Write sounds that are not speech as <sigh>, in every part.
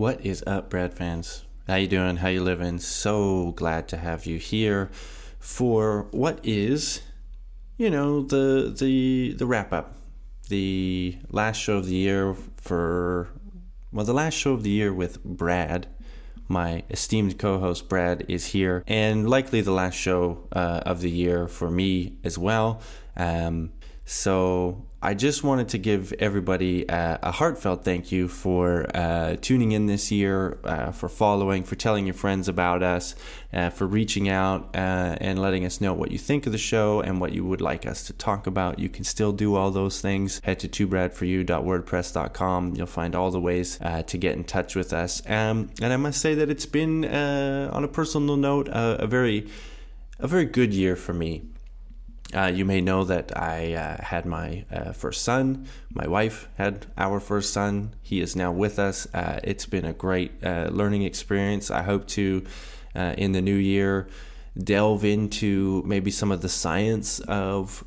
What is up, Brad fans? How you doing? How you living? So glad to have you here for what is, you know, the the the wrap up, the last show of the year for well, the last show of the year with Brad. My esteemed co-host Brad is here, and likely the last show uh, of the year for me as well. Um, so I just wanted to give everybody a, heartfelt thank you for uh, tuning in this year, uh, for following, for telling your friends about us, uh, for reaching out uh, and letting us know what you think of the show and what you would like us to talk about. You can still do all those things. Head to twobradforyou.wordpress.com. You'll find all the ways uh, to get in touch with us. Um, and I must say that it's been, on a personal note, a very, a very good year for me. Uh, you may know that I uh, had my uh, first son. My wife had our first son. He is now with us. Uh, it's been a great uh, learning experience. I hope to, uh, in the new year, delve into maybe some of the science of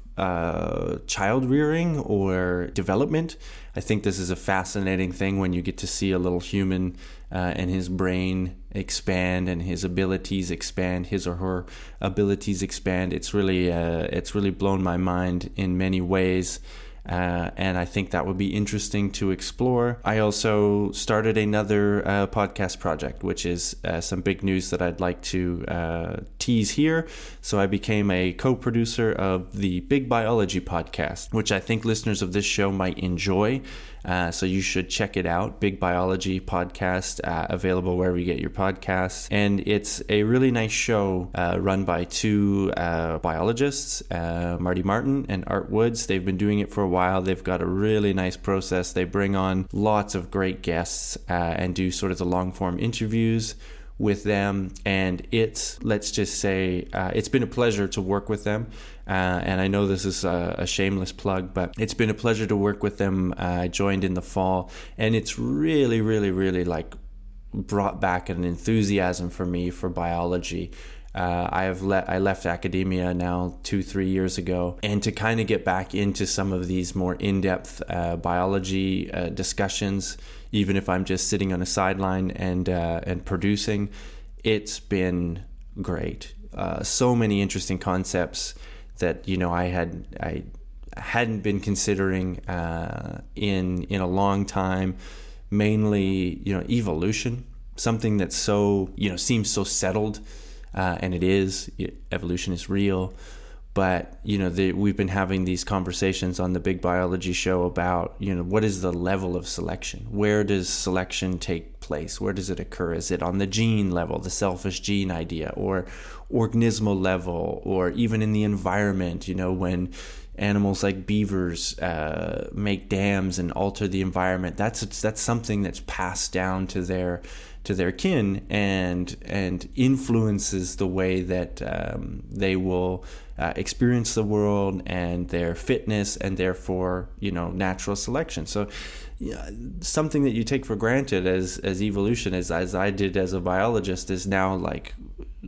child rearing or development. I think this is a fascinating thing when you get to see a little human and his brain expand and his abilities expand his or her abilities expand it's really uh, it's really blown my mind in many ways uh, and I think that would be interesting to explore. I also started another uh, podcast project, which is uh, some big news that I'd like to uh, tease here. So I became a co producer of the Big Biology podcast, which I think listeners of this show might enjoy. Uh, so you should check it out. Big Biology podcast, uh, available wherever you get your podcasts. And it's a really nice show uh, run by two uh, biologists, uh, Marty Martin and Art Woods. They've been doing it for a while. They've got a really nice process. They bring on lots of great guests uh, and do sort of the long form interviews with them and it's let's just say uh, it's been a pleasure to work with them uh, and I know this is a, a, shameless plug, but it's been a pleasure to work with them. Uh, I joined in the fall, and it's really, really, really like brought back an enthusiasm for me for biology. Uh, I have let I left academia now two three years ago, and to kind of get back into some of these more in depth uh, biology uh, discussions, even if I'm just sitting on a sideline and uh, and producing, it's been great. Uh, so many interesting concepts that you know I had I hadn't been considering uh, in in a long time. Mainly, you know, evolution, something that's so you know seems so settled, uh, and it is. Evolution is real, but you know the, we've been having these conversations on the big biology show about you know what is the level of selection where does selection take place where does it occur is it on the gene level the selfish gene idea or organismal level or even in the environment you know when animals like beavers uh, make dams and alter the environment that's that's something that's passed down to their to their kin and and influences the way that um, they will uh, experience the world and their fitness and therefore you know natural selection. So yeah, something that you take for granted as as evolution as as I did as a biologist is now like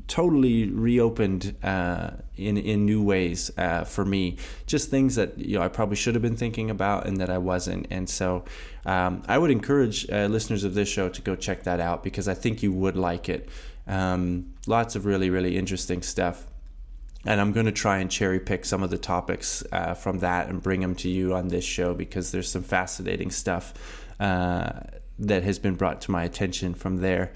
totally reopened uh, in in new ways uh, for me. Just things that you know I probably should have been thinking about and that I wasn't. And so um, I would encourage uh, listeners of this show to go check that out because I think you would like it. Um, lots of really really interesting stuff. And I'm going to try and cherry pick some of the topics uh, from that and bring them to you on this show because there's some fascinating stuff uh, that has been brought to my attention from there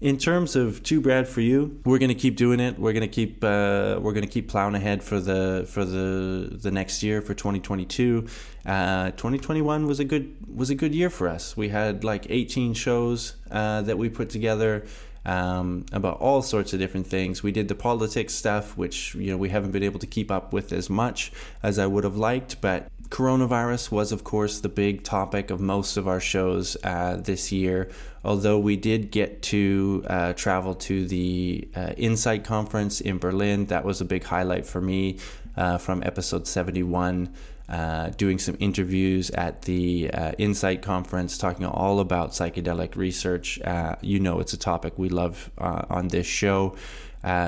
in terms of too bad for you, we're gonna keep doing it. We're gonna keep uh, we're gonna keep plowing ahead for the for the the next year for 2022. Uh, 2021 was a good was a good year for us. We had like 18 shows uh, that we put together. Um, about all sorts of different things. We did the politics stuff, which you know we haven't been able to keep up with as much as I would have liked, but Coronavirus was, of course, the big topic of most of our shows uh, this year. Although we did get to uh, travel to the uh, Insight Conference in Berlin, that was a big highlight for me uh, from episode 71. Uh, doing some interviews at the uh, Insight Conference, talking all about psychedelic research. you know, it's a topic we love on this show.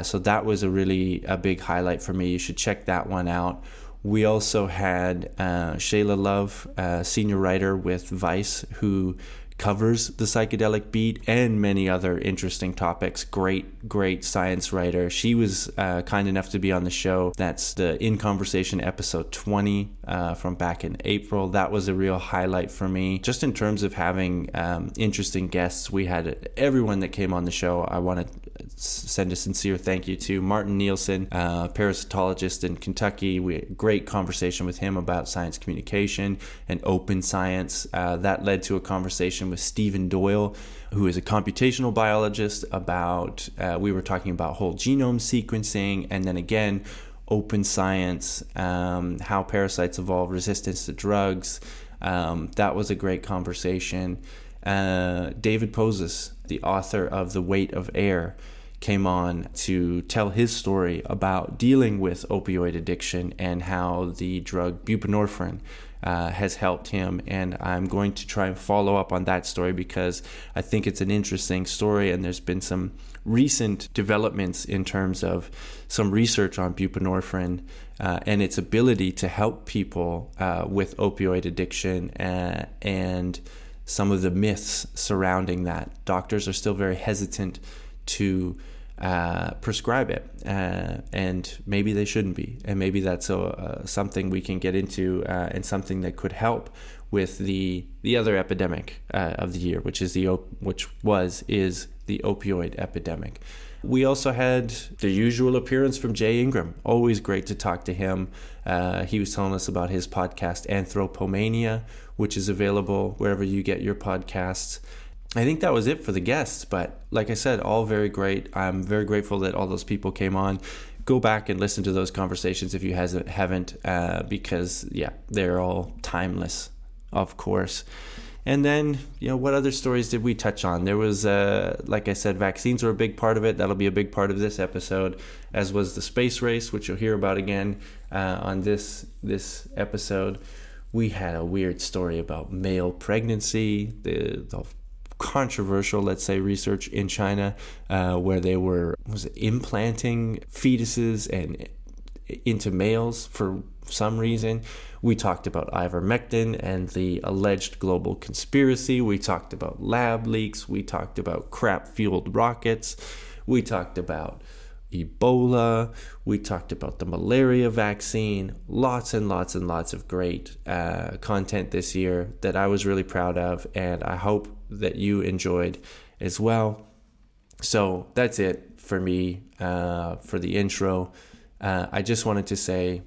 so that was a really a big highlight for me. You should check that one out. We also had uh, Shayla Love, senior writer with Vice, who covers the psychedelic beat and many other interesting topics. Great, great science writer. She was uh, kind enough to be on the show. That's the In Conversation episode 20 uh, from back in April. That was a real highlight for me. Just in terms of having um, interesting guests, we had everyone that came on the show. I want to send a sincere thank you to Martin Nielsen, uh, parasitologist in Kentucky. We had a great conversation with him about science communication and open science. Uh, that led to a conversation with Stephen Doyle, who is a computational biologist. About uh, we were talking about whole genome sequencing, and then again, open science, um, how parasites evolve resistance to drugs. Um, that was a great conversation. Uh, David Poses, the author of The Weight of Air, came on to tell his story about dealing with opioid addiction and how the drug buprenorphine uh, has helped him. And I'm going to try and follow up on that story because I think it's an interesting story and there's been some recent developments in terms of some research on buprenorphine uh, and its ability to help people uh, with opioid addiction uh, and some of the myths surrounding that. Doctors are still very hesitant to uh, prescribe it, uh, and maybe they shouldn't be, and maybe that's a, uh, something we can get into, and something that could help with the the other epidemic uh, of the year, which is the op- which was is the opioid epidemic. We also had the usual appearance from Jay Ingram. Always great to talk to him. Uh, he was telling us about his podcast Anthropomania, which is available wherever you get your podcasts. I think that was it for the guests. But like I said, all very great. I'm very grateful that all those people came on. Go back and listen to those conversations if you hasn't haven't, uh, because yeah, they're all timeless, of course. And then, you know, what other stories did we touch on? There was, uh, like I said, vaccines were a big part of it. That'll be a big part of this episode, as was the space race, which you'll hear about again uh, on this this episode. We had a weird story about male pregnancy, the, the controversial, let's say, research in China uh, where they were was implanting fetuses and into males for some reason. We talked about ivermectin and the alleged global conspiracy. We talked about lab leaks. We talked about crap fueled rockets. We talked about Ebola. We talked about the malaria vaccine. Lots and lots and lots of great uh, content this year that I was really proud of, and I hope that you enjoyed as well. So that's it for me uh, for the intro. Uh, I just wanted to say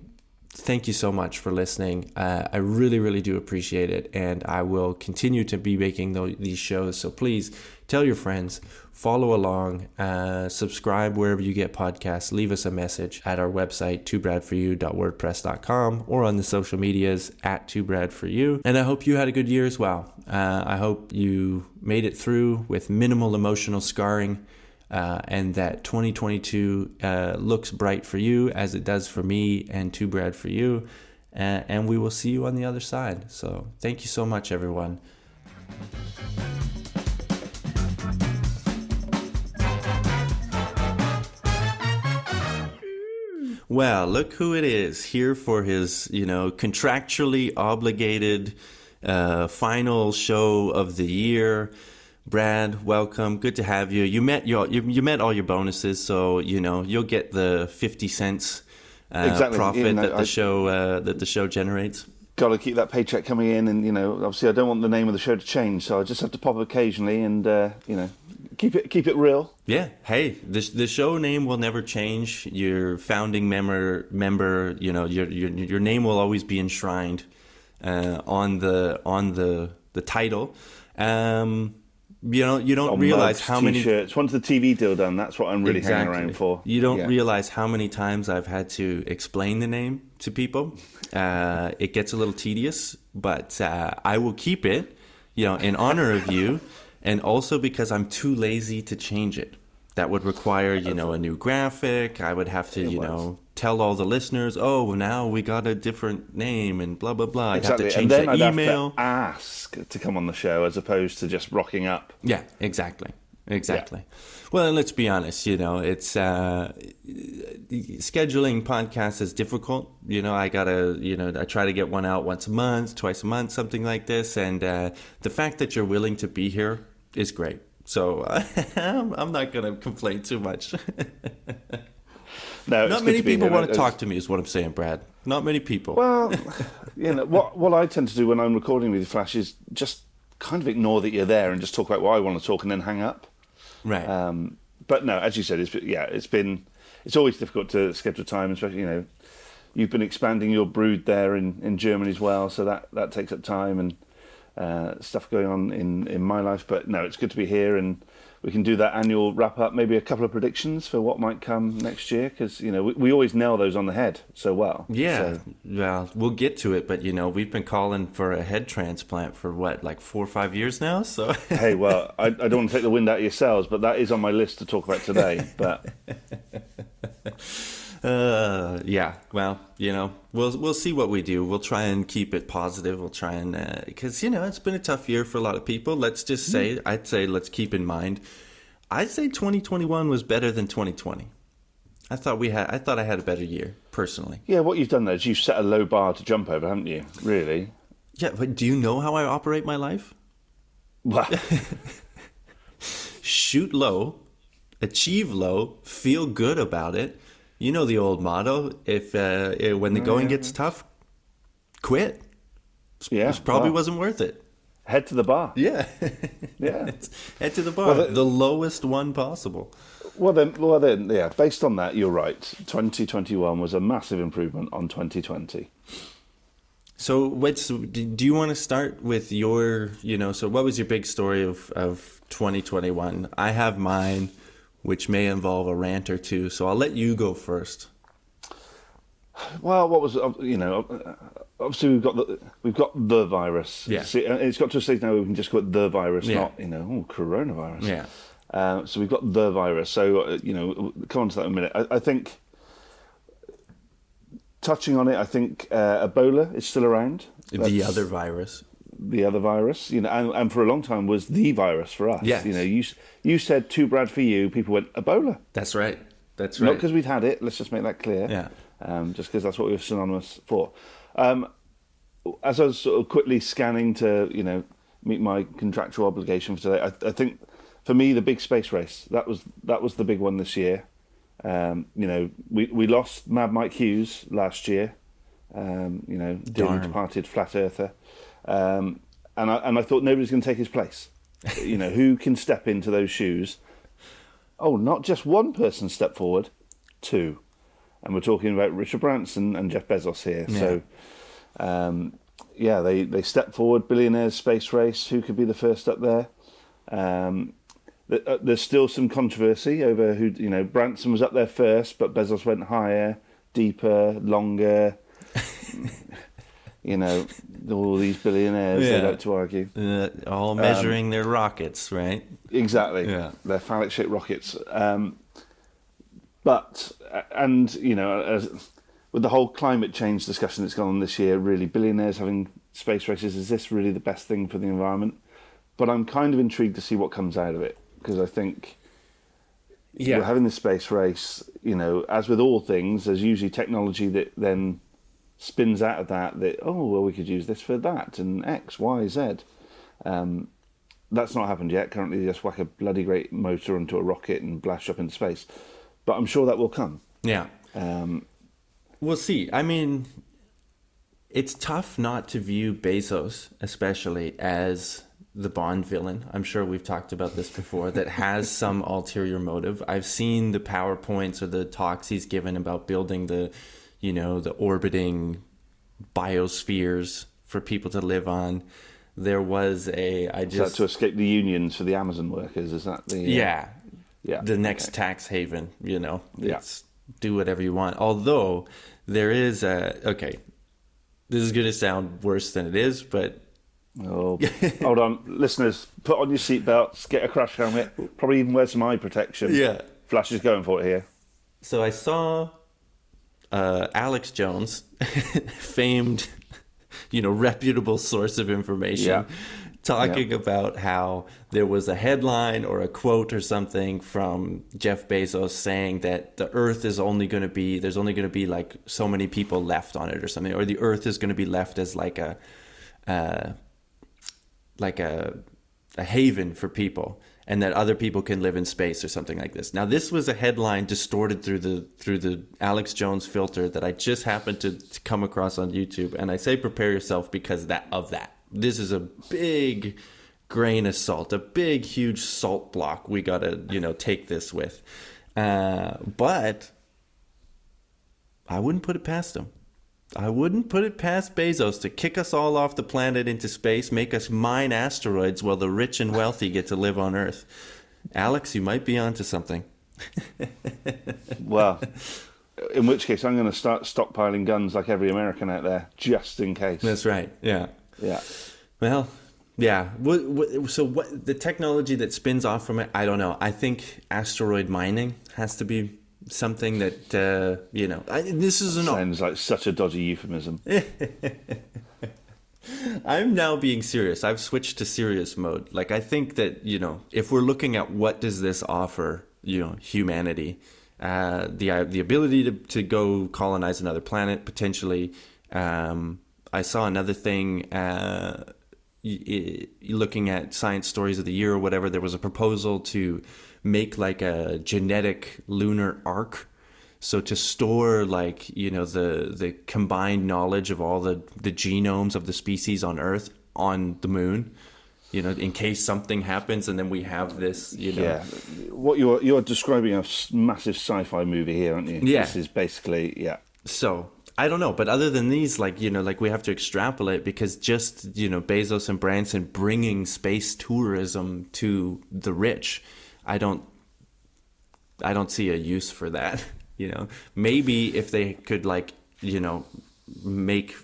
thank you so much for listening. Uh, I really, really do appreciate it. And I will continue to be making th- these shows. So please tell your friends, follow along, uh, subscribe wherever you get podcasts, leave us a message at our website, twobradforyou.wordpress.com, or on the social medias at twobradforyou. And I hope you had a good year as well. Uh, I hope you made it through with minimal emotional scarring uh, and that 2022 uh, looks bright for you as it does for me and Too Brad for you. And, and we will see you on the other side. So thank you so much, everyone. Well, look who it is here for his, you know, contractually obligated uh, final show of the year. Brad, welcome. Good to have you. You met your you, you met all your bonuses, so you know you'll get the fifty cents uh, exactly. profit you know, that the I, show uh, that the show generates. Got to keep that paycheck coming in, and you know, obviously, I don't want the name of the show to change, so I just have to pop up occasionally, and uh, you know, keep it keep it real. Yeah. Hey, the the show name will never change. Your founding member member, you know, your your your name will always be enshrined uh, on the on the the title. Um, you know you don't realize mugs, how many t-shirts. Once the TV deal done, that's what I'm really exactly. hanging around for. You don't yeah. realize how many times I've had to explain the name to people. Uh, it gets a little tedious, but uh, I will keep it. You know, in honor of you, and also because I'm too lazy to change it. That would require, you know, a new graphic. I would have to, you know, tell all the listeners, oh, now we got a different name and blah blah blah. I'd exactly. have to change and then the I'd email. Have to ask to come on the show as opposed to just rocking up. Yeah, exactly, exactly. Well, let's be honest, you know, it's uh, scheduling podcasts is difficult. You know, I gotta, you know, I try to get one out once a month, twice a month, something like this. And uh, the fact that you're willing to be here is great. So <laughs> I'm not gonna complain too much. <laughs> No, it's Not good many people want to talk to me, is what I'm saying, Brad. Not many people. Well, <laughs> you know what what I tend to do when I'm recording with Flash, is just kind of ignore that you're there and just talk about what I want to talk and then hang up. right. Um, but no, as you said, it's yeah, it's been it's always difficult to schedule time, especially you know you've been expanding your brood there in, in Germany as well, so that that takes up time and uh, stuff going on in in my life. But no, it's good to be here and. We can do that annual wrap up, maybe a couple of predictions for what might come next year, because you know we, we always nail those on the head so well. Yeah, So- well, we'll get to it, but you know, we've been calling for a head transplant for what, like four or five years now. So, <laughs> hey, well, I, I don't want to take the wind out of your sails, but that is on my list to talk about today. But <laughs> uh, yeah, well, you know, we'll we'll see what we do. We'll try and keep it positive. We'll try and because you know it's been a tough year for a lot of people. Let's just say, I'd say, let's keep in mind. I'd say 2021 was better than 2020. I thought we had. I thought I had a better year personally. yeah, what you've done there is you've set a low bar to jump over, haven't you? Really? Yeah, but do you know how I operate my life? Well, <laughs> <laughs> shoot low, achieve low, feel good about it. You know the old motto: if uh, when the going gets tough, quit. yeah. This probably well, wasn't worth it. Head to the bar. Yeah, <laughs> Yeah. head to the bar, Well, the- the lowest one possible. Well then, well then, yeah. Based on that, you're right. 2021 was a massive improvement on 2020. So, what's do you want to start with your, you know, so what was your big story of of 2021? I have mine, which may involve a rant or two. So I'll let you go first. Well, what was you know? Obviously, we've got the we've got the virus. Yeah. It's got to a stage now where we can just call it the virus, Yeah. not you know, oh, coronavirus. Yeah. Uh, so we've got the virus. So uh, you know, come on to that in a minute. I, I think touching on it, I think uh, Ebola is still around. the That's other virus. The other virus, you know, and, and for a long time was the virus for us. Yes. You know, you you said too Brad for you. People went Ebola, That's right. That's right. not because we'd had it. Let's just make that clear. Yeah. Um, just because that's what we were synonymous for. Um, as I was sort of quickly scanning to, you know, meet my contractual obligation for today, I, I think for me the big space race that was that was the big one this year. Um, you know, we we lost Mad Mike Hughes last year. Um, you know, dearly departed flat earther, um, and I and I thought nobody's going to take his place. you know, who can step into those shoes? Oh, not just one person step forward, two, and we're talking about Richard Branson and Jeff Bezos here. So, um, yeah, they they step forward, billionaires space race. Who could be the first up there? Um, th- uh, there's still some controversy over who you know. Branson was up there first, but Bezos went higher, deeper, longer. <laughs> you know, all these billionaires they Yeah. like to argue. Uh, all measuring their rockets, right? Exactly. Yeah. They're phallic shaped rockets. Um, but, and, you know, as, with the whole climate change discussion that's gone on this year, really, billionaires having space races, is this really the best thing for the environment? But I'm kind of intrigued to see what comes out of it because I think we're having this space race, you know, as with all things, there's usually technology that then spins out of that, that, oh, well, we could use this for that and X, Y, Z. Um, that's not happened yet. Currently, they just whack a bloody great motor onto a rocket and blast up into space. But I'm sure that will come. Yeah. Um, We'll see. I mean, it's tough not to view Bezos, especially, as the Bond villain. I'm sure we've talked about this before, that has <laughs> some ulterior motive. I've seen the PowerPoints or the talks he's given about building the, you know, the orbiting biospheres for people to live on. There was a, I is that just, to escape the unions for the Amazon workers? Is that the. uh, yeah, Yeah. the next tax haven you know Yeah. it's do whatever you want although there is a okay this is going to sound worse than it is but Oh, <laughs> hold on. Listeners, put on your seatbelts, get a crash helmet, probably even wear some eye protection. Yeah. Flash is going for it here. so i saw uh, alex jones <laughs> famed you know reputable source of information Yeah. talking about how there was a headline or a quote or something from Jeff Bezos saying that the Earth is only going to be there's only going to be like so many people left on it or something, or the Earth is going to be left as like a uh, like a a haven for people and that other people can live in space or something like this. Now this was a headline distorted through the through the Alex Jones filter that I just happened to, to come across on YouTube and I say prepare yourself because that of that. This is a big grain of salt, a big huge salt block we got to, you know, take this with. Uh, but I wouldn't put it past them. I wouldn't put it past Bezos to kick us all off the planet into space, make us mine asteroids while the rich and wealthy get to live on Earth. Alex, you might be onto something. <laughs> well, in which case, I'm going to start stockpiling guns like every American out there, just in case. That's right. Yeah. Yeah. Well, yeah. So, what the technology that spins off from it? I don't know. I think asteroid mining has to be something that uh, you know. I, this is an sounds like such a dodgy euphemism. <laughs> I'm now being serious. I've switched to serious mode. Like I think that you know, if we're looking at what does this offer, you know, humanity, uh, the uh, the ability to to go colonize another planet potentially. Um, I saw another thing. Uh, looking at science stories of the year or whatever, there was a proposal to make like a genetic lunar ark so to store like you know the the combined knowledge of all the the genomes of the species on earth on the moon you know in case something happens and then we have this you know. Yeah. What you're you're describing a massive sci-fi movie here aren't you? Yeah. This is basically yeah. So I don't know, but other than these, like you know, like we have to extrapolate because just you know Bezos and Branson bringing space tourism to the rich, I don't I don't see a use for that. <laughs> You know, maybe if they could like you know make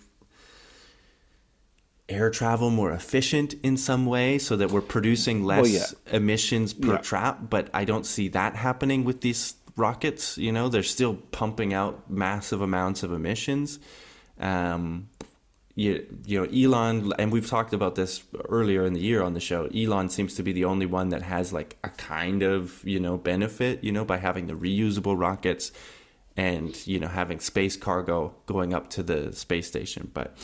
air travel more efficient in some way so that we're producing less yeah. emissions per yeah. trap but i don't see that happening with these rockets you know they're still pumping out massive amounts of emissions. Um, you, you know Elon and we've talked about this earlier in the year on the show. Elon seems to be the only one that has like a kind of you know benefit you know by having the reusable rockets and you know having space cargo going up to the space station. But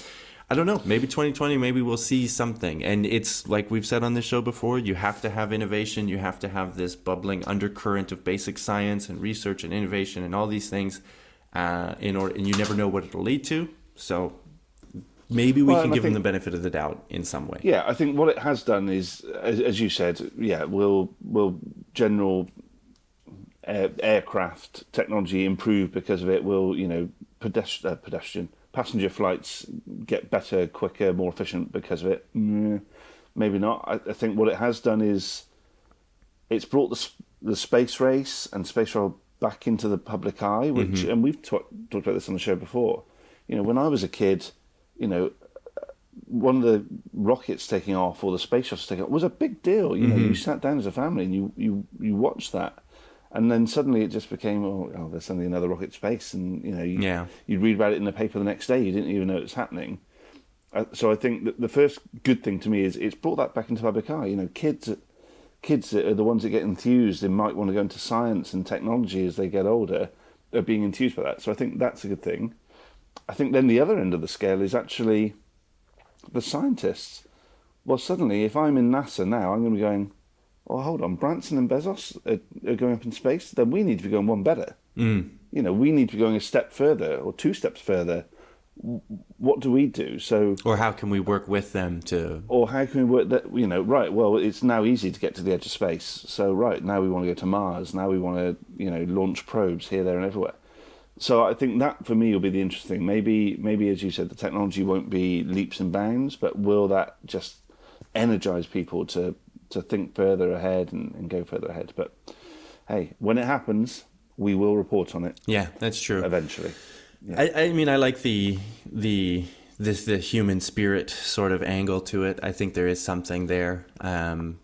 I don't know maybe 2020 maybe we'll see something and it's like we've said on this show before you have to have innovation you have to have this bubbling undercurrent of basic science and research and innovation and all these things uh, in order and you never know what it'll lead to so maybe we well, can give think, them the benefit of the doubt in some way. Yeah, I think what it has done is, as, as you said, yeah, will will general air, aircraft technology improve because of it? Will you know pedestrian, uh, pedestrian passenger flights get better, quicker, more efficient because of it? Mm, maybe not. I, I, think what it has done is it's brought the the space race and space travel back into the public eye, which mm-hmm. and we've talked about this on the show before. You know, when I was a kid you know, one of the rockets taking off or the space shuttle taking off was a big deal. You know, mm-hmm. you sat down as a family and you, you, you watched that. And then suddenly it just became, oh, oh there's suddenly another rocket to space. And, you know, you, yeah. you'd read about it in the paper the next day. You didn't even know it was happening. Uh, so I think that the first good thing to me is it's brought that back into public eye. You know, kids, kids are the ones that get enthused. They might want to go into science and technology as they get older. Are being enthused by that. So I think that's a good thing. I think then the other end of the scale is actually the scientists. Well, suddenly, if I'm in NASA now, I'm going to be going, oh, hold on, Branson and Bezos are, are going up in space, then we need to be going one better. Mm. You know, we need to be going a step further or two steps further. What do we do? So, or how can we work with them to, or how can we work that? You know, right? Well, it's now easy to get to the edge of space. So, right now we want to go to Mars. Now we want to, you know, launch probes here, there, and everywhere so I think that for me will be the interesting. Maybe, maybe as you said, the technology won't be leaps and bounds, but will that just energize people to to think further ahead and, and go further ahead? But hey, when it happens, we will report on it. Yeah, that's true. Eventually, yeah. I, I mean, I like the the this the human spirit sort of angle to it. I think there is something there. Um,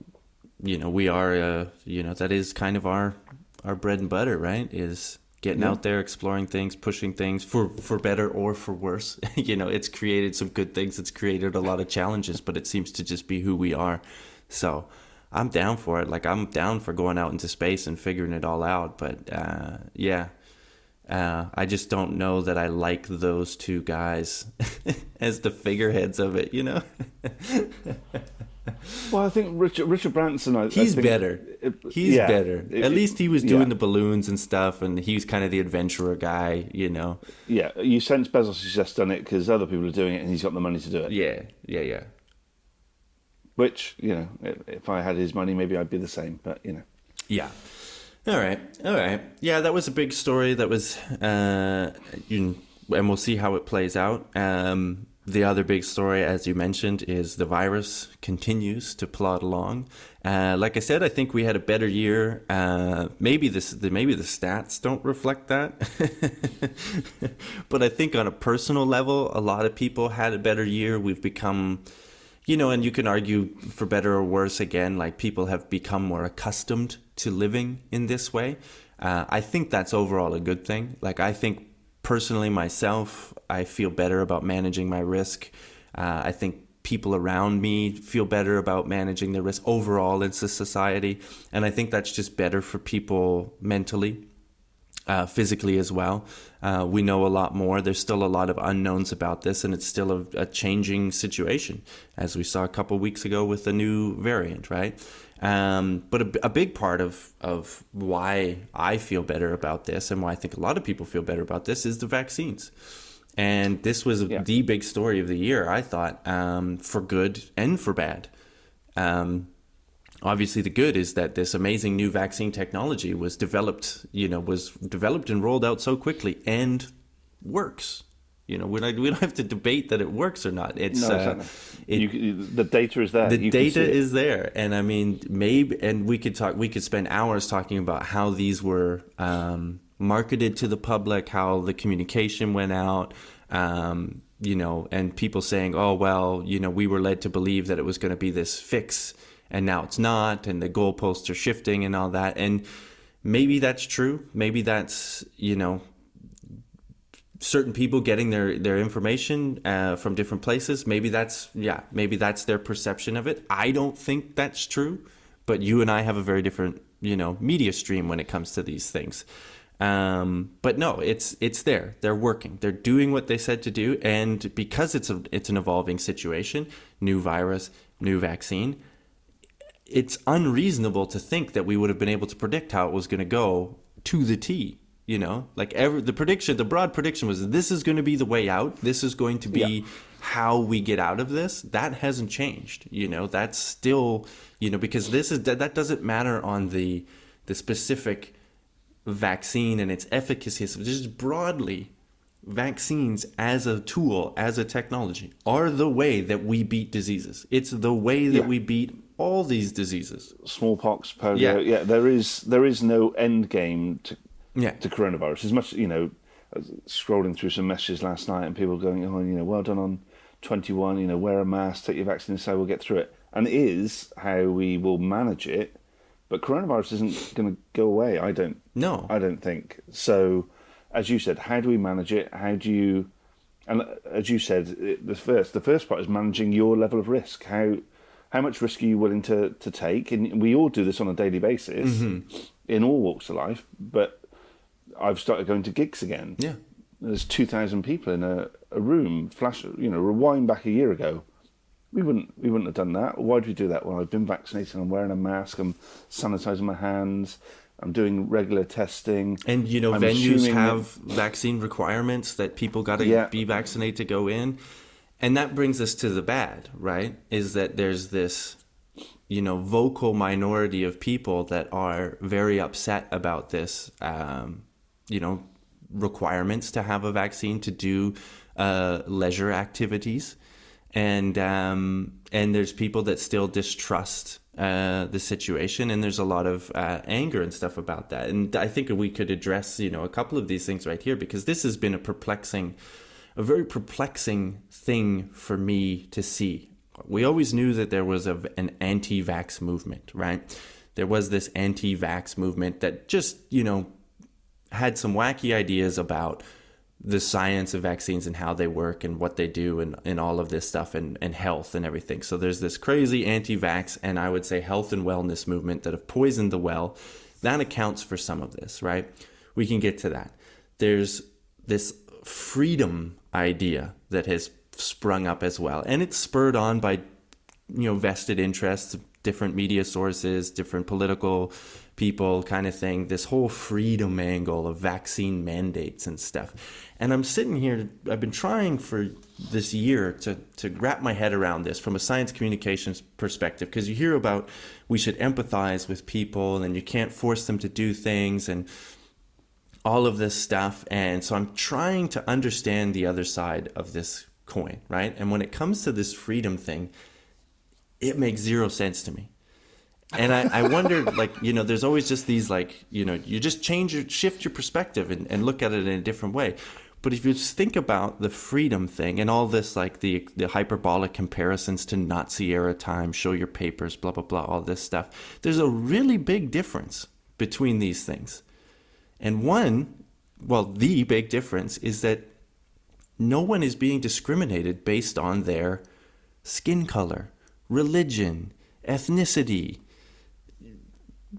you know, we are, uh, you know, that is kind of our our bread and butter, right? Is getting Yeah. out there, exploring things, pushing things for for better or for worse. <laughs> you know, it's created some good things. It's created a lot of challenges, but it seems to just be who we are. So I'm down for it. Like I'm down for going out into space and figuring it all out. But uh, yeah, uh, I just don't know that I like those two guys <laughs> as the figureheads of it. You know, <laughs> Well, I think Richard Richard Branson. I, I he's think- better. it- He's yeah. better. It- At least he was doing yeah. the balloons and stuff, and he was kind of the adventurer guy. You know. Yeah, you sense Bezos has just done it because other people are doing it, and he's got the money to do it. Yeah, yeah, yeah. Which you know, if, I had his money, maybe I'd be the same. But you know, Yeah. All right. All right. Yeah, that was a big story. That was, uh, you, and we'll see how it plays out. Um, the other big story, as you mentioned, is the virus continues to plod along. Uh, like I said, I think we had a better year. Uh, maybe this, maybe the stats don't reflect that, <laughs> but I think on a personal level, a lot of people had a better year. We've become you know, and you can argue for better or worse again, like people have become more accustomed to living in this way. Uh, I think that's overall a good thing. Like, I think personally myself, I feel better about managing my risk. Uh, I think people around me feel better about managing their risk overall in society. And I think that's just better for people mentally uh, physically as well. Uh, we know a lot more. There's still a lot of unknowns about this, and it's still a, a changing situation, as we saw a couple weeks ago with the new variant, right? Um, but a, a big part of, of why I feel better about this, and why I think a lot of people feel better about this, is the vaccines. And this was Yeah. the big story of the year, I thought, um, for good and for bad. Um, obviously the good is that this amazing new vaccine technology was developed you know was developed and rolled out so quickly and works. You know we don't, we don't have to debate that it works or not. It's no, uh, it- you, the data is there. the You data is there. And i mean maybe and we could talk we could spend hours talking about how these were um, marketed to the public how the communication went out um, you know and people saying oh well you know we were led to believe that it was going to be this fix and now it's not and the goalposts are shifting and all that. And maybe that's true. Maybe that's you know certain people getting their their information uh, from different places. Maybe that's yeah maybe that's their perception of it. I don't think that's true but you and i have a very different you know media stream when it comes to these things. Um, but no it's it's there. They're working. They're doing what they said to do. And because it's a it's an evolving situation new virus new vaccine it's unreasonable to think that we would have been able to predict how it was going to go to the T. You know, like every the prediction, the broad prediction was this is going to be the way out. This is going to be Yeah. how we get out of this. That hasn't changed. You know, that's still you know because this is that, that doesn't matter on the the specific vaccine and its efficacy. So just broadly, vaccines as a tool, as a technology, are the way that we beat diseases. It's the way that Yeah. we beat all these diseases. smallpox, polio. Yeah. Yeah. there is there is no end game to Yeah. to coronavirus. As much you know, scrolling through some messages last night and people going, oh, you know, well done on twenty one. You know, wear a mask, take your vaccine, so we'll get through it. And it is how we will manage it. But coronavirus isn't going to go away. I don't. No. I don't think so. As you said, how do we manage it? How do you? And uh, as you said, the first the first part is managing your level of risk. How how much risk are you willing to to take? And we all do this on a daily basis mm-hmm. in all walks of life. But I've started going to gigs again. Yeah. There's two thousand people in a, a room. Flash, you know, rewind back a year ago. We wouldn't we wouldn't have done that. Why do we do that? Well, I've been vaccinated. I'm wearing a mask. I'm sanitizing my hands. I'm doing regular testing. And you know, I'm venues assuming that- have vaccine requirements that people got to Yeah. be vaccinated to go in. And that brings us to the bad, right? Is that there's this, you know, vocal minority of people that are very upset about this, um, you know, requirements to have a vaccine to do uh, leisure activities, and um, and there's people that still distrust uh, the situation, and there's a lot of uh, anger and stuff about that. And I think we could address, you know, a couple of these things right here because this has been a perplexing, a very perplexing thing for me to see. We always knew that there was a, an anti-vax movement, right? There was this anti-vax movement that just, you know, had some wacky ideas about the science of vaccines and how they work and what they do and, and all of this stuff and, and health and everything. So there's this crazy anti vax and I would say health and wellness movement that have poisoned the well. That accounts for some of this, right? We can get to that. There's this freedom idea that has sprung up as well. And it's spurred on by, you know, vested interests, different media sources, different political people kind of thing, this whole freedom angle of vaccine mandates and stuff. And I'm sitting here, I've been trying for this year to, to wrap my head around this from a science communications perspective, because you hear about we should empathize with people and you can't force them to do things and all of this stuff. And so I'm trying to understand the other side of this coin, right? And when it comes to this freedom thing, it makes zero sense to me and I, I wondered <laughs> like you know there's always just these like you know you just change your shift your perspective and, and look at it in a different way but if you just think about the freedom thing and all this like the the hyperbolic comparisons to nazi era time show your papers blah blah blah all this stuff there's a really big difference between these things and one well the big difference is that no one is being discriminated based on their skin color religion ethnicity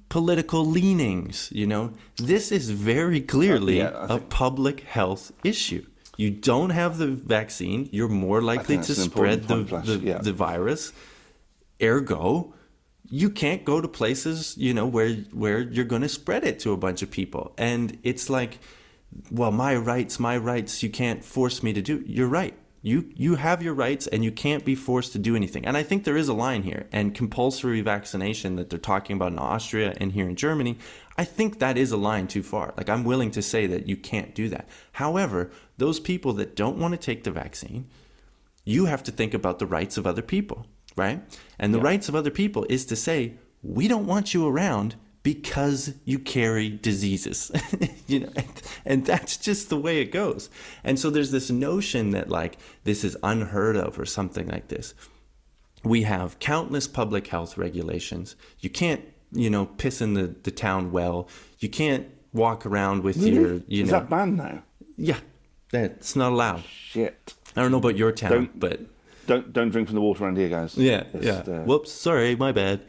political leanings. You know, this is very clearly uh, yeah, a public health issue. You don't have the vaccine, you're more likely to spread the, the, yeah. the, virus. Ergo, you can't go to places, you know, where where you're going to spread it to a bunch of people. And it's like, well, my rights, my rights, you can't force me to do. You're right. You you have your rights and you can't be forced to do anything. And I think there is a line here. And compulsory vaccination that they're talking about in Austria and here in Germany, I think that is a line too far. Like I'm willing to say that you can't do that. However, those people that don't want to take the vaccine, you have to think about the rights of other people, right? And the yeah. rights of other people is to say, we don't want you around because you carry diseases. <laughs> You know and, and, that's just the way it goes. And so there's this notion that like this is unheard of or something like this. We have countless public health regulations. You can't you know piss in the, the town well. You can't walk around with really? your you is know that banned now? Yeah that's not allowed. Shit. I don't know about your town don't, but don't don't drink from the water around here guys yeah Just, yeah uh, whoops sorry my bad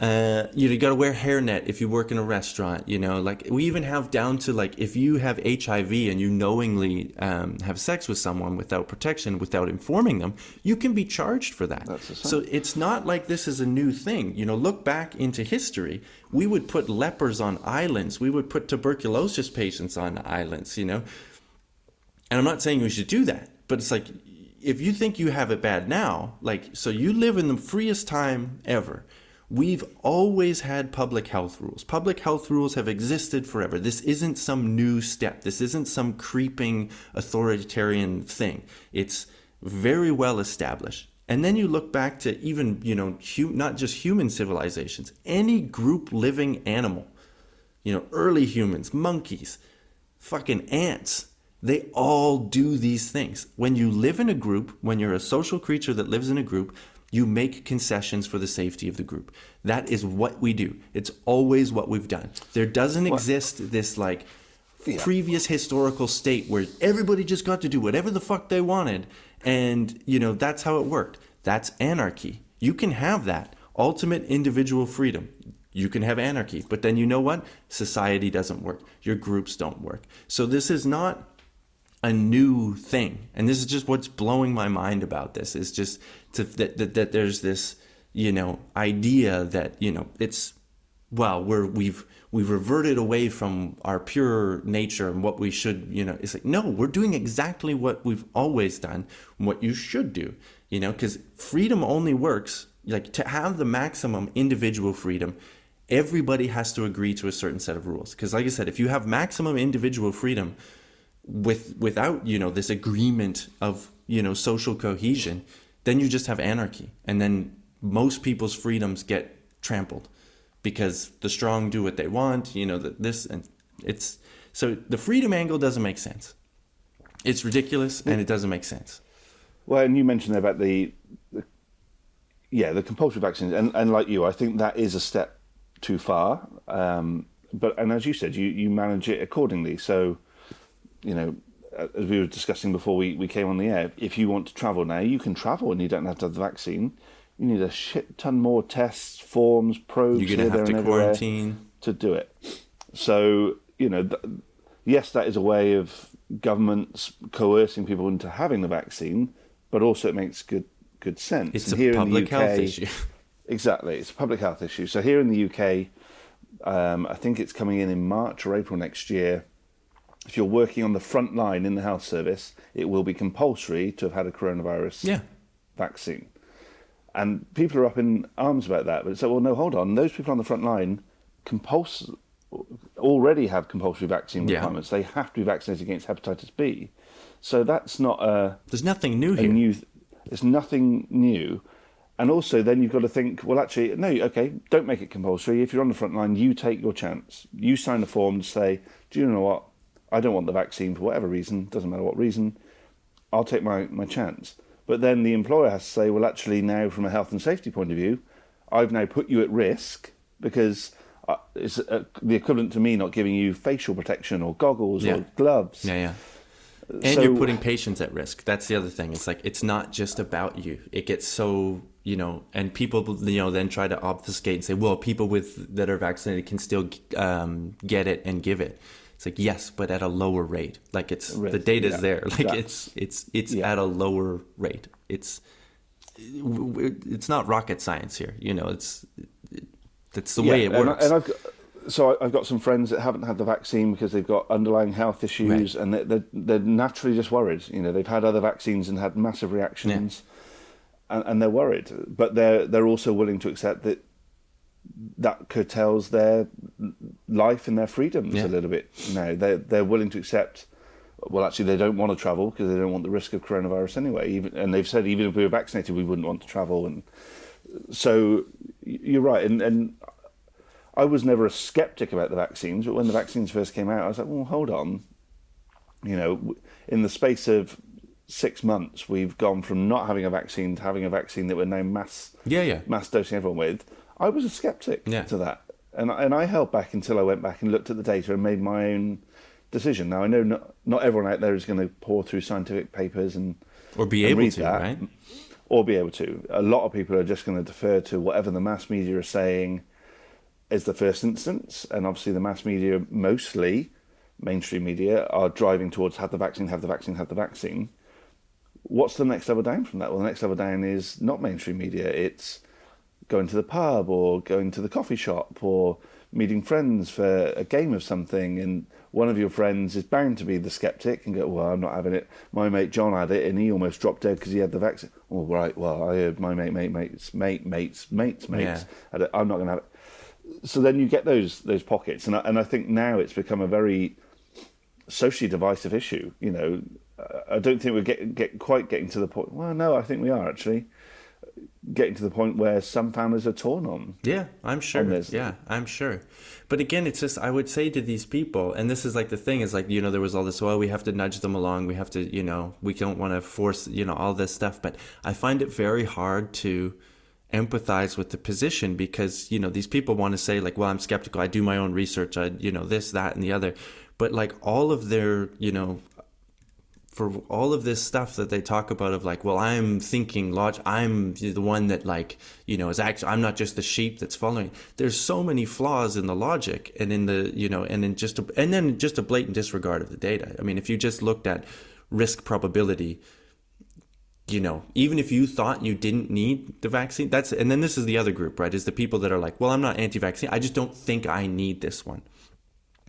uh, you know, you got to wear hairnet if you work in a restaurant. You know, like we even have down to like if you have HIV and you knowingly um, have sex with someone without protection, without informing them, you can be charged for that. So it's not like this is a new thing. You know, look back into history. We would put lepers on islands. We would put tuberculosis patients on islands. You know, and I'm not saying we should do that, but it's like if you think you have it bad now, like so you live in the freest time ever We've always had public health rules. Public health rules have existed forever. This isn't some new step. This isn't some creeping authoritarian thing. It's very well established. And then you look back to even, you know, not just human civilizations, any group living animal, you know, early humans, monkeys, fucking ants, they all do these things. When you live in a group, when you're a social creature that lives in a group, you make concessions for the safety of the group. That is what we do. It's always what we've done. There doesn't what? exist this like yeah. previous historical state where everybody just got to do whatever the fuck they wanted and you know that's how it worked. That's anarchy. You can have that ultimate individual freedom. You can have anarchy, but then you know what? Society doesn't work. Your groups don't work. So this is not a new thing. And this is just what's blowing my mind about this is just to, that, that, that there's this, you know, idea that, you know, it's, well, we're, we've, we've reverted away from our pure nature and what we should, you know, it's like, no, we're doing exactly what we've always done, what you should do, you know, because freedom only works, like to have the maximum individual freedom, everybody has to agree to a certain set of rules. Because, like I said, if you have maximum individual freedom, with without you know this agreement of you know social cohesion then you just have anarchy. And then most people's freedoms get trampled because the strong do what they want you know that this and it's so the freedom angle doesn't make sense. It's ridiculous and it doesn't make sense. Well and you mentioned about the, the yeah the compulsory vaccines. And, and like you i think that is a step too far. Um, but and as you said, you you manage it accordingly. So, you know, as we were discussing before we, we came on the air, if you want to travel now, you can travel and you don't have to have the vaccine. You need a shit ton more tests, forms, probes. You're going to have to quarantine to do it. So you know, th- yes, that is a way of governments coercing people into having the vaccine, but also it makes good good sense. It's and a public UK, health issue. <laughs> Exactly, it's a public health issue. So here in the UK, um, I think it's coming in in March or April next year. If you're working on the front line in the health service, it will be compulsory to have had a coronavirus yeah. vaccine. And people are up in arms about that. But it's like, well, no, hold on. Those people on the front line compuls- already have compulsory vaccine requirements. Yeah. They have to be vaccinated against hepatitis B. So that's not a. There's nothing new here. New, there's nothing new. And also, then you've got to think, well, actually, no, okay, don't make it compulsory. If you're on the front line, you take your chance. You sign a form to say, do you know what? I don't want the vaccine for whatever reason, doesn't matter what reason. I'll take my, my chance. But then the employer has to say, well, actually, now from a health and safety point of view, I've now put you at risk because uh, it's uh, the equivalent to me not giving you facial protection or goggles yeah. or gloves. Yeah, yeah. And so, you're putting patients at risk. That's the other thing. It's like it's not just about you. It gets so you know, and people you know then try to obfuscate and say, well, people with that are vaccinated can still um, get it and give it. It's like yes, but at a lower rate. Like it's risk, the data's yeah, there. <laughs> Like it's it's it's yeah. at a lower rate. It's it's not rocket science here. You know, it's that's the way it works. And, I, and I've got, so I've got some friends that haven't had the vaccine because they've got underlying health issues, right. and they're, they're, they're naturally just worried. You know, they've had other vaccines and had massive reactions, yeah. and, and they're worried. But they're they're also willing to accept that that curtails their life and their freedoms yeah. a little bit. Know, they're they're willing to accept. Well, actually, they don't want to travel because they don't want the risk of coronavirus anyway. Even, and they've said even if we were vaccinated, we wouldn't want to travel. And so you're right, and and I was never a skeptic about the vaccines, but when the vaccines first came out, I was like, well, hold on. You know, in the space of six months, we've gone from not having a vaccine to having a vaccine that we're now mass yeah yeah mass dosing everyone with. I was a skeptic yeah. to that, and and I held back until I went back and looked at the data and made my own decision. Now I know not not everyone out there is going to pour through scientific papers and or be and able to, that. right? or be able to. A lot of people are just going to defer to whatever the mass media are saying is the first instance, and obviously the mass media, mostly mainstream media, are driving towards have the vaccine, have the vaccine, have the vaccine. What's the next level down from that? Well, the next level down is not mainstream media. It's going to the pub or going to the coffee shop or meeting friends for a game of something and one of your friends is bound to be the skeptic and go, well, I'm not having it. My mate John had it and he almost dropped dead because he had the vaccine. Oh, right. Well, I heard my mate, mate, mates, mate, mates, mates, mates. Yeah. I'm not going to have it. So then you get those those pockets, and I, and I think now it's become a very socially divisive issue. You know, I don't think we're get, get quite getting to the point. Well, no, I think we are actually getting to the point where some families are torn on. Yeah, I'm sure. Yeah, I'm sure. But again, it's just I would say to these people, and this is like the thing is like you know there was all this. Well, we have to nudge them along. We have to you know we don't want to force you know all this stuff. But I find it very hard to empathize with the position because you know these people want to say like well i'm skeptical i do my own research i you know this that and the other but like all of their you know for all of this stuff that they talk about of like well i'm thinking log i'm the one that like you know is actually i'm not just the sheep that's following. There's so many flaws in the logic and in the you know and in just a, and then just a blatant disregard of the data. I mean if you just looked at risk probability you know even if you thought you didn't need the vaccine that's and then this is the other group right is the people that are like well i'm not anti-vaccine i just don't think i need this one.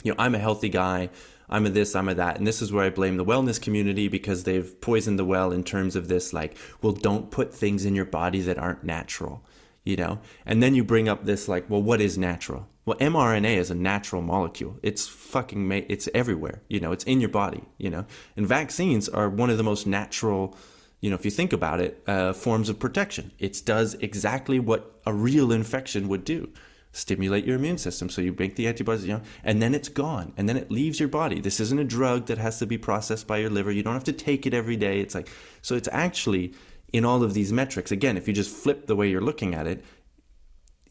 You know i'm a healthy guy I'm a this, I'm a that. And this is where I blame the wellness community because they've poisoned the well in terms of this, like, well, don't put things in your body that aren't natural, you know? And then you bring up this, like, well, what is natural? Well, mRNA is a natural molecule. It's fucking, ma- it's everywhere, you know, it's in your body, you know? And vaccines are one of the most natural, you know, if you think about it, uh, forms of protection. It does exactly what a real infection would do stimulate your immune system. So you make the antibodies, you know, and then it's gone, and then it leaves your body. This isn't a drug that has to be processed by your liver. You don't have to take it every day. It's like so. It's actually in all of these metrics. Again, if you just flip the way you're looking at it,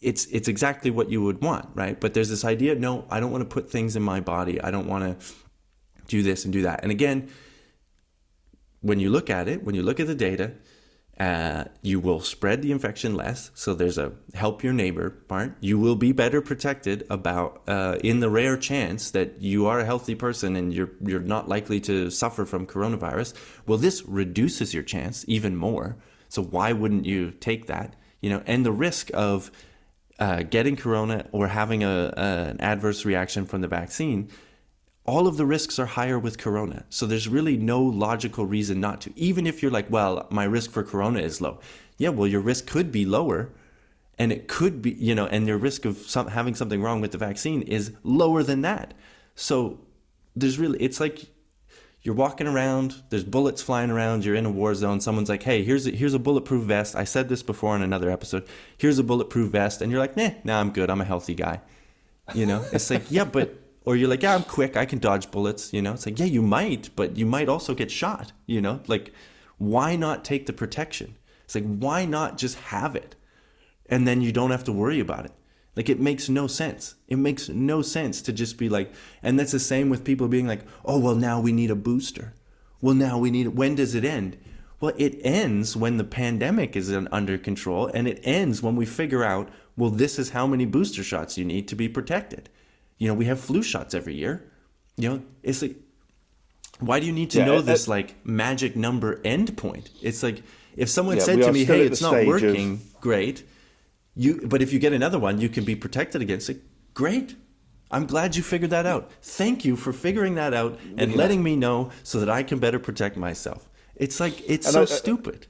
it's it's exactly what you would want, right? But there's this idea, no, I don't want to put things in my body. I don't want to do this and do that. And again, when you look at it, when you look at the data, uh, you will spread the infection less. So there's a help your neighbor part. You will be better protected about uh, in the rare chance that you are a healthy person and you're you're not likely to suffer from coronavirus. Well, this reduces your chance even more. So why wouldn't you take that? You know, and the risk of uh, getting corona or having a, a, an adverse reaction from the vaccine, all of the risks are higher with corona. So there's really no logical reason not to. Even if you're like, well, my risk for corona is low. Yeah, well, your risk could be lower. And it could be, you know, and your risk of some, having something wrong with the vaccine is lower than that. So there's really, it's like you're walking around, there's bullets flying around, you're in a war zone. Someone's like, "Hey, here's a, here's a bulletproof vest." I said this before in another episode. Here's a bulletproof vest, and you're like, "Nah, nah, I'm good. I'm a healthy guy." You know, it's like, yeah, but or you're like, "Yeah, I'm quick. I can dodge bullets." You know, it's like, yeah, you might, but you might also get shot. You know, like, why not take the protection? It's like, why not just have it, and then you don't have to worry about it. Like it makes no sense. It makes no sense to just be like, and that's the same with people being like, oh, well, now we need a booster. Well, now we need, when does it end? Well, it ends when the pandemic is under control and it ends when we figure out, well, this is how many booster shots you need to be protected. You know, we have flu shots every year. You know, it's like, why do you need to yeah, know this like magic number end point? It's like, if someone yeah, said to me, hey, it's not working, of... great you, but if you get another one, you can be protected against it. Great. I'm glad you figured that out. Thank you for figuring that out and yeah. letting me know so that I can better protect myself. It's like it's and so I, stupid.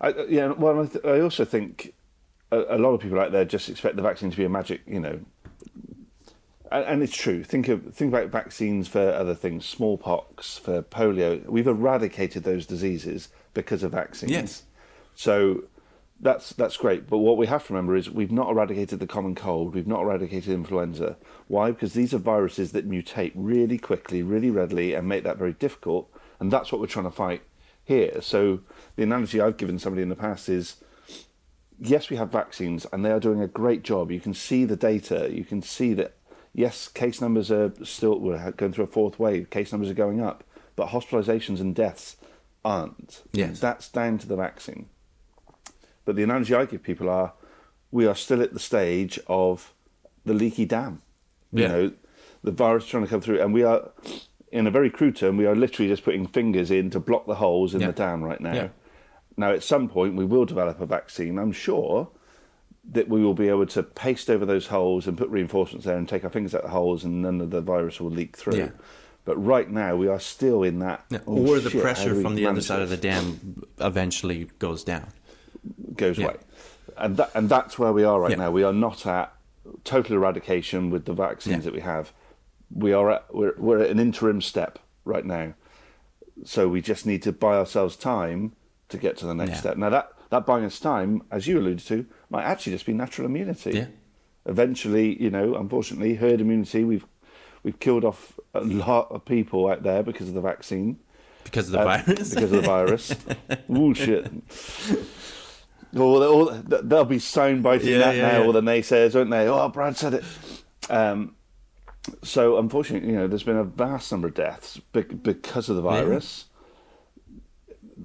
I, yeah, well, I, th- I also think a, a, lot of people out there just expect the vaccine to be a magic, you know. And, it's true. Think of think about vaccines for other things, smallpox, for polio. We've eradicated those diseases because of vaccines. Yes. So that's that's great. But what we have to remember is we've not eradicated the common cold. We've not eradicated influenza. Why? Because these are viruses that mutate really quickly, really readily, and make that very difficult. And that's what we're trying to fight here. So the analogy I've given somebody in the past is. Yes, we have vaccines and they are doing a great job. You can see the data. You can see that, yes, case numbers are still, we're going through a fourth wave. Case numbers are going up, but hospitalizations and deaths aren't. Yes. That's down to the vaccine. But the analogy I give people are we are still at the stage of the leaky dam. You yeah. know, the virus trying to come through, and we are, in a very crude term, we are literally just putting fingers in to block the holes in yeah. the dam right now. Yeah. Now, at some point, we will develop a vaccine. I'm sure that we will be able to paste over those holes and put reinforcements there and take our fingers out the holes, and none of the virus will leak through. Yeah. But right now, we are still in that. Yeah. Oh, or the shit, pressure from the other side of the dam eventually goes down goes yeah. away. And that, and that's where we are right now. We are not at total eradication with the vaccines that we have. We are at we're we're at an interim step right now. So we just need to buy ourselves time to get to the next step. Now that that buying us time, as you alluded to, might actually just be natural immunity. Yeah. Eventually, you know, unfortunately, herd immunity. We've we've killed off a lot of people out there because of the vaccine. Because of the uh, virus. because of the virus. oh Bullshit. Or, they'll be soundbiting yeah, that yeah, now, yeah. or the naysayers, won't they? Oh, Brad said it. Um, so, unfortunately, you know, there's been a vast number of deaths because of the virus.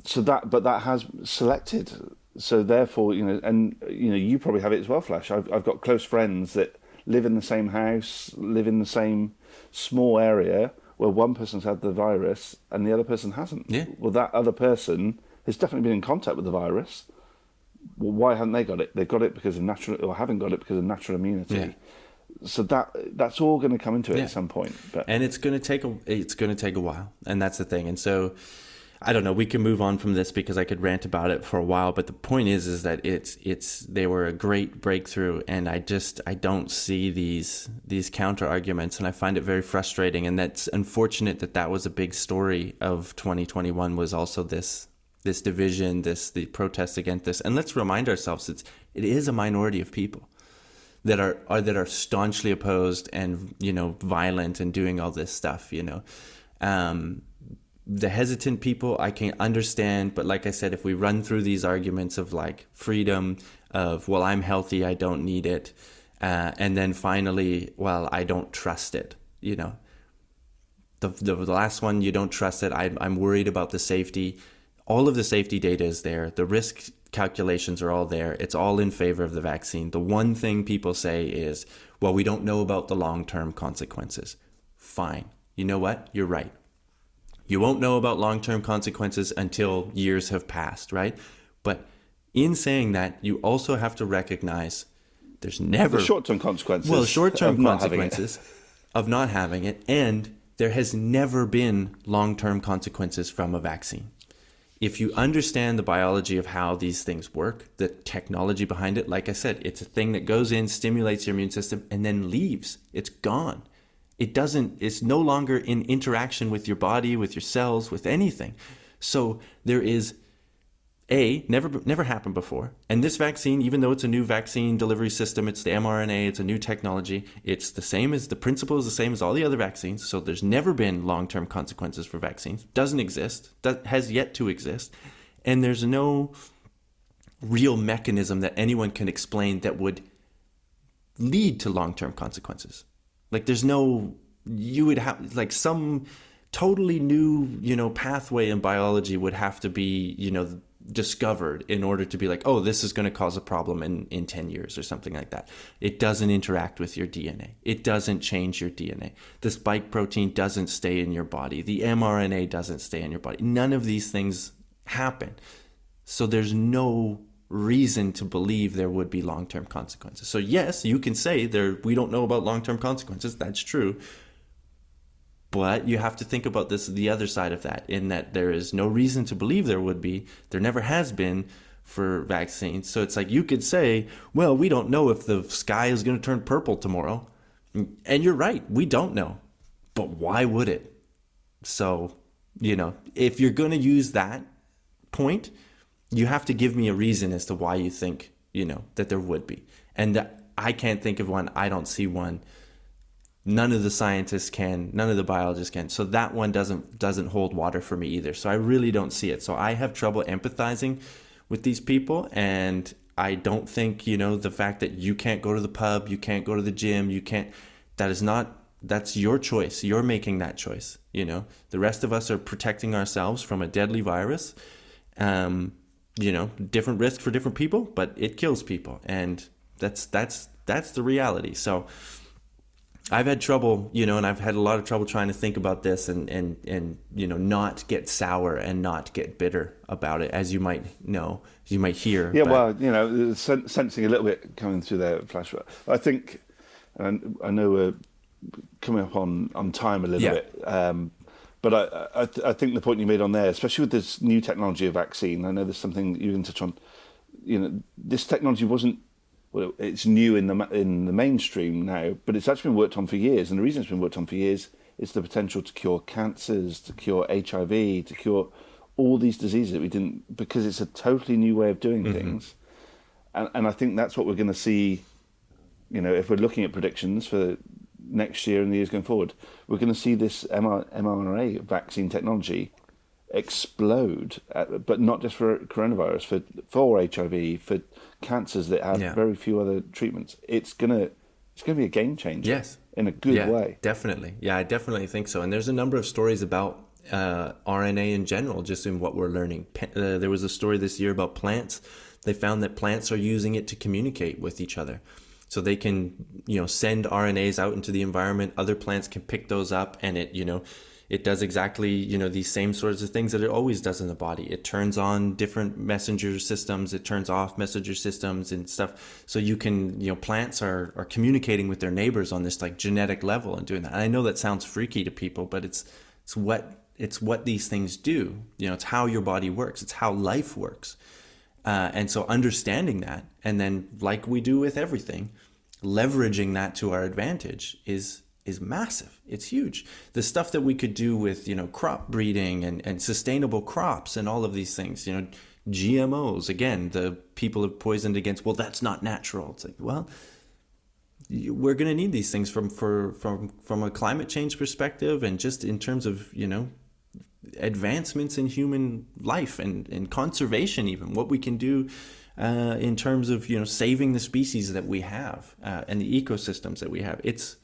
So that, but that has selected. So therefore, you know, and you know, you probably have it as well, Flash. I've I've got close friends that live in the same house, live in the same small area where one person's had the virus and the other person hasn't. Yeah. Well, that other person has definitely been in contact with the virus well, why haven't they got it? They've got it because of natural, or haven't got it because of natural immunity. Yeah. So that that's all going to come into it yeah. at some point. But and it's going to take a it's going to take a while, and that's the thing. And so I don't know. We can move on from this because I could rant about it for a while. But the point is, is that it's it's they were a great breakthrough, and I just I don't see these these counter arguments, and I find it very frustrating. And that's unfortunate that that was a big story of 2021 was also this this division, this the protests against this. And let's remind ourselves it's it is a minority of people that are, are that are staunchly opposed and you know violent and doing all this stuff. You know, um, the hesitant people I can understand, but like I said, if we run through these arguments of like freedom, of well i'm healthy i don't need it uh, and then finally well i don't trust it you know? The, the, the last one you don't trust it I, i'm worried about the safety. All of the safety data is there. The risk calculations are all there. It's all in favor of the vaccine. The one thing people say is well we don't know about the long-term consequences. Fine. You know what? You're right you won't know about long-term consequences until years have passed right but in saying that, you also have to recognize there's never the short-term consequences. Well, short-term consequences of not having it, and there has never been long-term consequences from a vaccine. If you understand the biology of how these things work, the technology behind it, like I said, it's a thing that goes in, stimulates your immune system, and then leaves. It's gone. It doesn't, it's no longer in interaction with your body, with your cells, with anything. So there is a never never happened before. And this vaccine even though it's a new vaccine delivery system it's the mrna it's a new technology it's the same as the principle is the same as all the other vaccines. So there's never been long-term consequences for vaccines. Doesn't exist. That has yet to exist. And there's no real mechanism that anyone can explain that would lead to long-term consequences like there's no you would have like some totally new you know pathway in biology would have to be you know discovered in order to be like, oh, this is going to cause a problem in, in 10 years or something like that. It doesn't interact with your DNA. It doesn't change your DNA. The spike protein doesn't stay in your body. The mRNA doesn't stay in your body. None of these things happen. So there's no reason to believe there would be long-term consequences. So yes, you can say there we don't know about long-term consequences. That's true. But you have to think about this the other side of that, in that there is no reason to believe there would be. There never has been for vaccines. So it's like you could say, well, we don't know if the sky is going to turn purple tomorrow. And you're right, we don't know. But why would it? So, you know, if you're going to use that point, you have to give me a reason as to why you think, you know, that there would be. And I can't think of one. I don't see one. None of the scientists can. None of the biologists can. So that one doesn't doesn't hold water for me either. So i really don't see it. So i have trouble empathizing with these people. And i don't think you know the fact that you can't go to the pub you can't go to the gym you can't that is not that's your choice. You're making that choice you know. The rest of us are protecting ourselves from a deadly virus. Um you know different risk for different people but it kills people and that's that's that's the reality so I've had trouble, you know, and I've had a lot of trouble trying to think about this and, and, and, you know, not get sour and not get bitter about it, as you might know, as you might hear. Yeah, but... well, you know, sensing a little bit coming through there, flashback. I think, and I know we're coming up on, on time a little yeah. bit, um, but I, I, I, think the point you made on there, especially with this new technology of vaccine, I know there's something you can touch on. You know, this technology wasn't well, it's new in the in the mainstream now, but it's actually been worked on for years. And the reason it's been worked on for years is the potential to cure cancers, to cure HIV, to cure all these diseases that we didn't because it's a totally new way of doing mm-hmm. things. And and I think that's what we're going to see. You know, if we're looking at predictions for next year and the years going forward, we're going to see this mRNA vaccine technology explode, uh, but not just for coronavirus, for for HIV, for cancers that have yeah. very few other treatments. It's gonna it's gonna be a game changer. Yes, in a good yeah, way. Definitely, yeah, I definitely think so. And there's a number of stories about uh, RNA in general, just in what we're learning. Uh, there was a story this year about plants. They found that plants are using it to communicate with each other. So they can, you know, send RNAs out into the environment. Other plants can pick those up, and it, you know, it does exactly you know these same sorts of things that it always does in the body. It turns on different messenger systems. It turns off messenger systems and stuff. So you can you know plants are are communicating with their neighbors on this like genetic level and doing that. And i know that sounds freaky to people but it's it's what it's what these things do. You know it's how your body works. It's how life works uh, and so understanding that and then like we do with everything leveraging that to our advantage is is massive. It's huge. The stuff that we could do with, you know, crop breeding and, and sustainable crops and all of these things, you know, GMOs, again, the people have poisoned against, well, that's not natural. It's like, well, we're going to need these things from, for, from, from a climate change perspective and just in terms of, you know, advancements in human life and, and conservation even, what we can do uh, in terms of you know saving the species that we have uh, and the ecosystems that we have. It's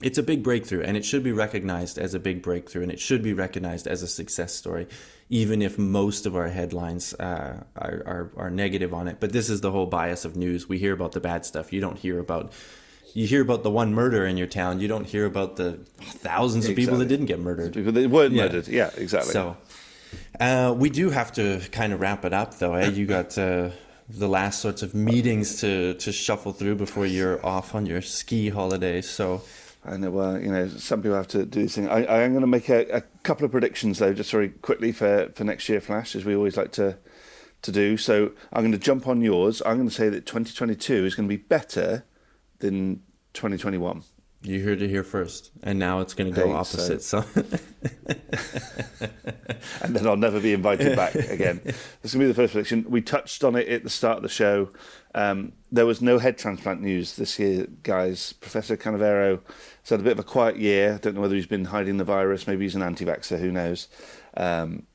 it's a big breakthrough, and it should be recognized as a big breakthrough, and it should be recognized as a success story, even if most of our headlines uh, are, are are negative on it. But this is the whole bias of news. We hear about the bad stuff. You don't hear about you hear about the one murder in your town. You don't hear about the thousands of people that didn't get murdered. People that weren't yeah. murdered. Yeah, exactly. So uh, we do have to kind of wrap it up, though. Eh? You got uh, the last sorts of meetings to to shuffle through before you're off on your ski holidays. So. I know, well, you know, some people have to do this thing. I, I am going to make a, a, couple of predictions, though, just very quickly for, for next year, Flash, as we always like to to do. So I'm going to jump on yours. I'm going to say that 2022 is going to be better than 2021. You heard it here first, and now it's going to go opposite. So, so. <laughs> and then I'll never be invited back again. This is going to be the first prediction. We touched on it at the start of the show. Um, there was no head transplant news this year, guys. Professor Canavero has had a bit of a quiet year. I don't know whether he's been hiding the virus. Maybe he's an anti-vaxxer. Who knows? Um,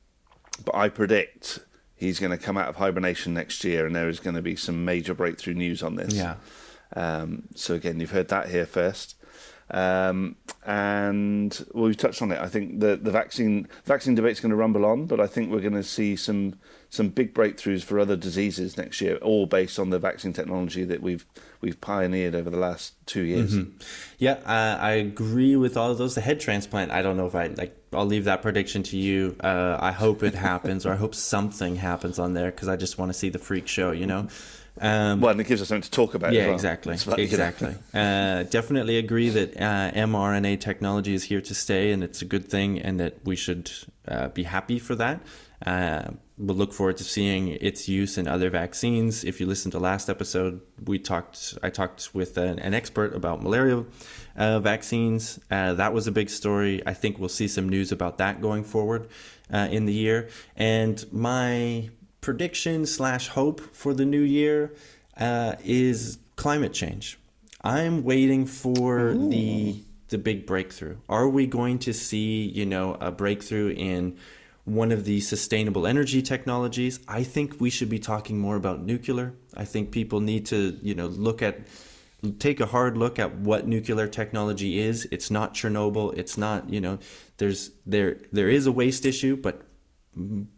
but I predict he's going to come out of hibernation next year, and there is going to be some major breakthrough news on this. Yeah. Um, so again, you've heard that here first. Um, and well, we've touched on it. I think the the vaccine vaccine debate is going to rumble on, but I think we're going to see some some big breakthroughs for other diseases next year, all based on the vaccine technology that we've we've pioneered over the last two years. Mm-hmm. Yeah, uh, I agree with all of those. The head transplant, I don't know if I like. I'll leave that prediction to you. Uh, I hope it happens, or I hope something happens on there because I just want to see the freak show. You know. Um, well, and it gives us something to talk about. Yeah, well. exactly, exactly. <laughs> uh, definitely agree that uh, mRNA technology is here to stay, and it's a good thing, and that we should uh, be happy for that. Uh, we'll look forward to seeing its use in other vaccines. If you listened to last episode, we talked. I talked with an, an expert about malaria uh, vaccines. Uh, that was a big story. I think we'll see some news about that going forward in the year. And my prediction slash hope for the new year uh, is climate change. I'm waiting for Ooh. the the big breakthrough. Are we going to see, you know, a breakthrough in one of the sustainable energy technologies? I think we should be talking more about nuclear. I think people need to, you know, look at take a hard look at what nuclear technology is. It's not Chernobyl. It's not, you know, there's there there is a waste issue, but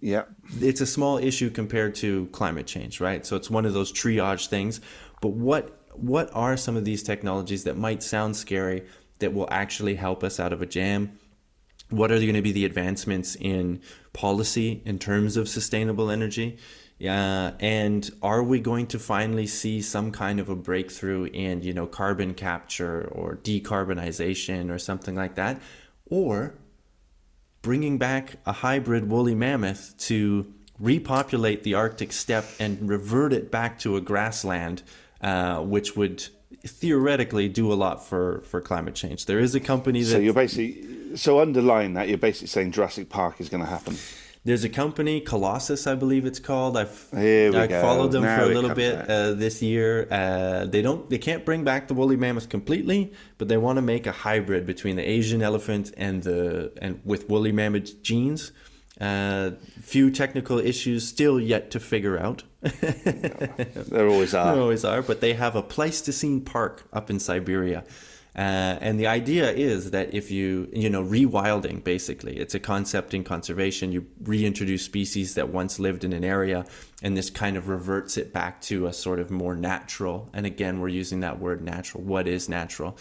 yeah. It's a small issue compared to climate change right? So it's one of those triage things. But what what are some of these technologies that might sound scary that will actually help us out of a jam? What are going to be the advancements in policy in terms of sustainable energy? Uh, and are we going to finally see some kind of a breakthrough in you know carbon capture or decarbonization or something like that? Or bringing back a hybrid woolly mammoth to repopulate the Arctic steppe and revert it back to a grassland, uh, which would theoretically do a lot for, for climate change. There is a company that. So you're basically so underlying that you're basically saying Jurassic Park is going to happen. There's a company, Colossus, I believe it's called. I've I followed them now for a little bit uh, this year. Uh, they don't, they can't bring back the woolly mammoth completely, but they want to make a hybrid between the Asian elephant and the and with woolly mammoth genes. Uh, few technical issues still yet to figure out. there always <laughs> are. There always are, but they have a Pleistocene park up in Siberia uh, and the idea is that if you, you know, rewilding basically, it's a concept in conservation. You reintroduce species that once lived in an area, and this kind of reverts it back to a sort of more natural. And again, we're using that word natural. What is natural?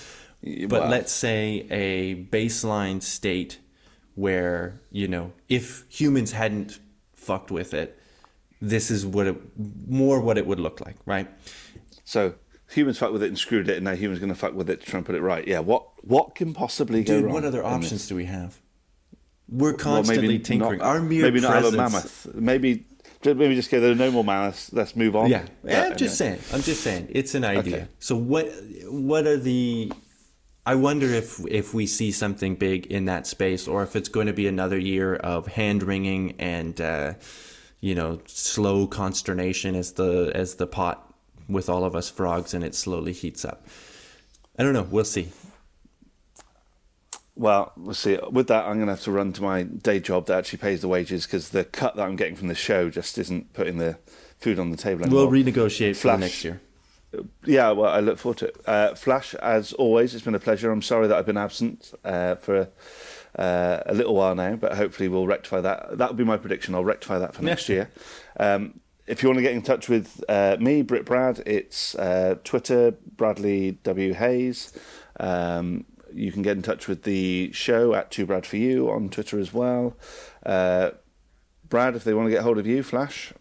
But let's say a baseline state where, you know, if humans hadn't fucked with it, this is what it, more what it would look like, right? So humans fucked with it and screwed it, and now humans going to fuck with it to try and put it right. Yeah, what what can possibly go Dude, wrong? What other options do we have? We're constantly well, tinkering. Not, Our mere maybe not presence, have a mammoth. Maybe maybe just go. There are no more mammoths. Let's move on. Yeah, yeah. I'm just saying. I'm just saying. It's an idea. Okay. So what what are the? I wonder if if we see something big in that space, or if it's going to be another year of hand wringing and. Uh, you know, slow consternation as the as the pot with all of us frogs and it slowly heats up. I don't know. We'll see. Well, we'll see. With that, I'm going to have to run to my day job that actually pays the wages because the cut that I'm getting from the show just isn't putting the food on the table anymore. We'll renegotiate for Flash. the next year. Yeah, well, I look forward to it. Uh, Flash, as always, it's been a pleasure. I'm sorry that I've been absent uh, for uh, a little while now, but hopefully we'll rectify that. That will be my prediction. I'll rectify that for next year. Um, if you want to get in touch with uh, me, Britt Brad, it's uh, Twitter, Bradley W. Hayes. Um, you can get in touch with the show at Two Brad for You on Twitter as well. Uh, Brad, if they want to get hold of you, Flash,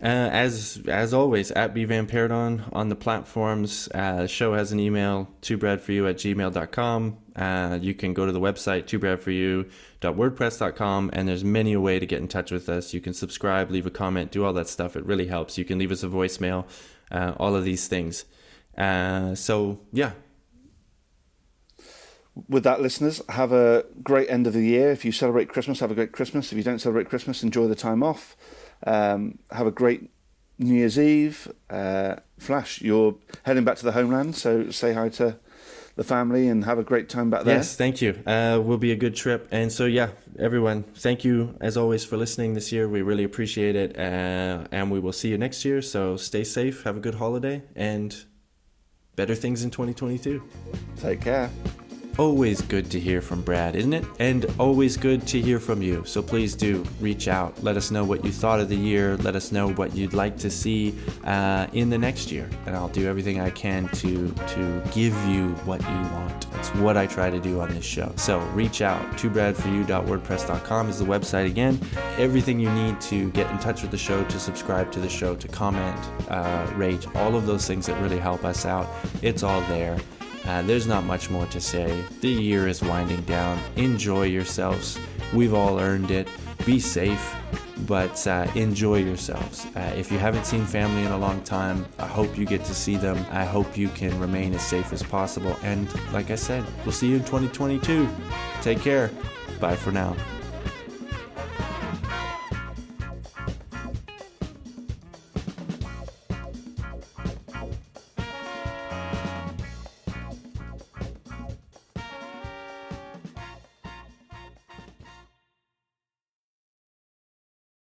Uh, as as always, at bvampiredon on the platforms. Uh, the show has an email, twobreadforyou at gmail.com. Uh, you can go to the website, twobreadforyou.wordpress.com, and there's many a way to get in touch with us. You can subscribe, leave a comment, do all that stuff. It really helps. You can leave us a voicemail, uh, all of these things. Uh, so, yeah, with that, listeners, have a great end of the year. If you celebrate Christmas, have a great Christmas. If you don't celebrate Christmas, enjoy the time off. Um, have a great New Year's Eve. Uh, Flash, you're heading back to the homeland, so say hi to the family and have a great time back there. Yes, thank you. Uh, will be a good trip. And so, yeah, everyone, thank you as always for listening this year. We really appreciate it. Uh, and we will see you next year. So stay safe, have a good holiday, and better things in 2022. Take care. Always good to hear from Brad, isn't it? And always good to hear from you. So please do reach out. Let us know what you thought of the year. Let us know what you'd like to see uh, in the next year, and I'll do everything I can to to give you what you want. That's what I try to do on this show. So reach out. to bradforyou.wordpress.com is the website again. Everything you need to get in touch with the show, to subscribe to the show, to comment, uh, rate, all of those things that really help us out. It's all there. Uh, there's not much more to say. The year is winding down. Enjoy yourselves. We've all earned it. Be safe, but uh, enjoy yourselves. Uh, if you haven't seen family in a long time, I hope you get to see them. I hope you can remain as safe as possible. And like I said, we'll see you in 2022. Take care. Bye for now.